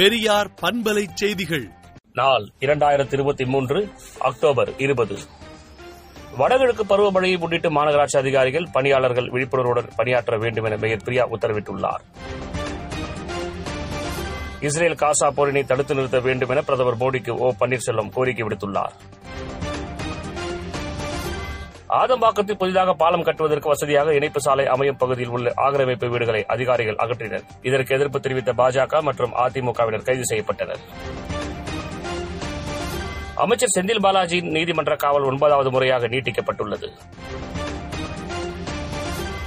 பெரியார் பண்பலை செய்திகள். நாள் இரண்டாயிரத்தி இருபத்தி மூன்று அக்டோபர் இருபது. வடகிழக்கு பருவமழையை முன்னிட்டு மாநகராட்சி அதிகாரிகள் பணியாளர்கள் விழிப்புணர்வுடன் பணியாற்ற வேண்டும் என மேயர் பிரியா உத்தரவிட்டுள்ளார். இஸ்ரேல் காசா போரினை தடுத்து நிறுத்த வேண்டும் என பிரதமர் மோடிக்கு ஓ பன்னீர்செல்வம் கோரிக்கை விடுத்துள்ளார். ஆதம்பாக்கத்தில் புதிதாக பாலம் கட்டுவதற்கு வசதியாக இணைப்பு சாலை அமையும் பகுதியில் உள்ள ஆக்கிரமிப்பு வீடுகளை அதிகாரிகள் அகற்றினர். இதற்கு எதிர்ப்பு தெரிவித்த பாஜக மற்றும் அதிமுகவினர் கைது செய்யப்பட்டனர். அமைச்சர் செந்தில் பாலாஜியின் நீதிமன்ற காவல் ஒன்பதாவது முறையாக நீட்டிக்கப்பட்டுள்ளது.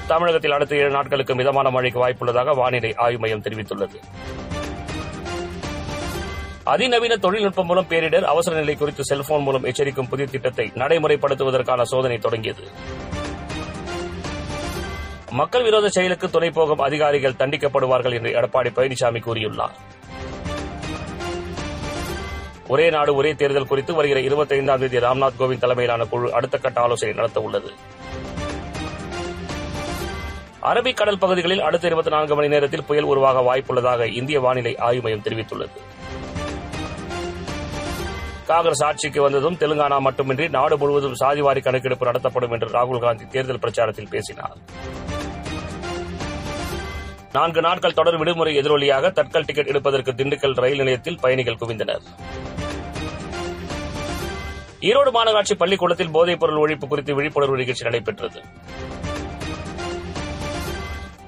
தமிழகத்தில் அடுத்த ஏழு நாட்களுக்கு மிதமான மழைக்கு வாய்ப்புள்ளதாக வானிலை ஆய்வு மையம் தெரிவித்துள்ளது. அதிநவீன தொழில்நுட்பம் மூலம் பேரிடர் அவசர நிலை குறித்து செல்போன் மூலம் எச்சரிக்கும் புதிய திட்டத்தை நடைமுறைப்படுத்துவதற்கான சோதனை தொடங்கியது. மக்கள் விரோத செயலுக்கு துணை போகும் அதிகாரிகள் தண்டிக்கப்படுவார்கள் என்று எடப்பாடி பழனிசாமி கூறியுள்ளார். ஒரே நாடு ஒரே தேர்தல் குறித்து வருகிற இருபத்தி ஐந்தாம் தேதி ராம்நாத் கோவிந்த் தலைமையிலான குழு அடுத்த கட்ட ஆலோசனை நடத்த உள்ளது அரபிக் கடல் பகுதிகளில் அடுத்த இருபத்தி நான்கு மணி நேரத்தில் புயல் உருவாக வாய்ப்புள்ளதாக இந்திய வானிலை ஆய்வு மையம் தெரிவித்துள்ளது. காங்கிரஸ் ஆட்சிக்கு வந்ததும் தெலுங்கானா மட்டுமின்றி நாடு முழுவதும் சாதிவாரி கணக்கெடுப்பு நடத்தப்படும் என்று ராகுல் காந்தி தேர்தல் பிரச்சாரத்தில் பேசினார். நான்கு நாட்கள் தொடர் விடுமுறை எதிரொலியாக தட்கல் டிக்கெட் எடுப்பதற்கு திண்டுக்கல் ரயில் நிலையத்தில் பயணிகள் குவிந்தனர். ஈரோடு மாநகராட்சி பள்ளிக்கூடத்தில் போதைப் பொருள் ஒழிப்பு குறித்து விழிப்புணர்வு நிகழ்ச்சி நடைபெற்றது.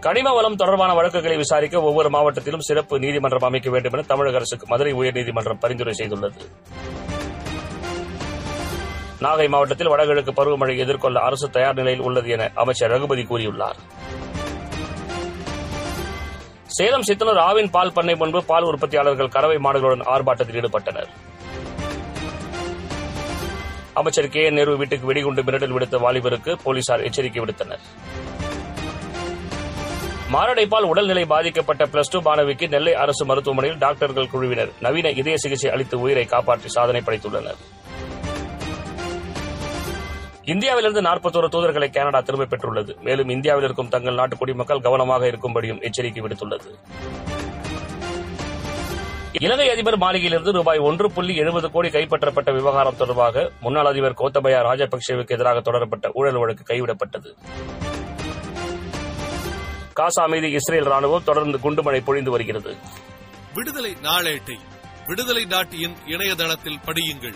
கனிம வளம் தொடர்பான வழக்குகளை விசாரிக்க ஒவ்வொரு மாவட்டத்திலும் சிறப்பு நீதிமன்றம் அமைக்க வேண்டும் என தமிழக அரசுக்கு மதுரை உயர்நீதிமன்றம் பரிந்துரை செய்துள்ளது. நாகை மாவட்டத்தில் வடகிழக்கு பருவமழை எதிர்கொள்ள அரசு தயார் நிலையில் உள்ளது என அமைச்சர் ரகுபதி கூறியுள்ளார். சேலம் சித்தனூர் ஆவின் பால் பண்ணை முன்பு பால் உற்பத்தியாளர்கள் கறவை மாடுகளுடன் ஆர்ப்பாட்டத்தில் ஈடுபட்டனர். அமைச்சர் கே. என். நேரு வீட்டுக்கு வெடிகுண்டு மிரட்டல் விடுத்த வாலிபருக்கு போலீசார் எச்சரிக்கை விடுத்தனர். மாரடைப்பால் உடல்நிலை பாதிக்கப்பட்ட பிளஸ் டூ மாணவிக்கு நெல்லை அரசு மருத்துவமனையில் டாக்டர்கள் குழுவினர் நவீன இதய சிகிச்சை அளித்து உயிரை காப்பாற்றி சாதனை படைத்துள்ளனர். இந்தியாவிலிருந்து நாற்பத்தோரு தூதர்களை கனடா திரும்பப் பெற்றுள்ளது. மேலும் இந்தியாவில் இருக்கும் தங்கள் நாட்டு குடிமக்கள் கவனமாக இருக்கும்படியும் எச்சரிக்கை விடுத்துள்ளது. இலங்கை அதிபர் மாளிகையிலிருந்து ரூபாய் ஒன்று புள்ளி எழுபது கோடி கைப்பற்றப்பட்ட விவகாரம் தொடர்பாக முன்னாள் அதிபர் கோத்தபயா ராஜபக்சேவுக்கு எதிராக தொடரப்பட்ட ஊழல் வழக்கு கைவிடப்பட்டது. காசா மீது இஸ்ரேல் ராணுவம் தொடர்ந்து குண்டுமழை பொழிந்து வருகிறது. விடுதலை நாளேட்டை விடுதலை நாட்டியின் இணையதளத்தில் படியுங்கள்.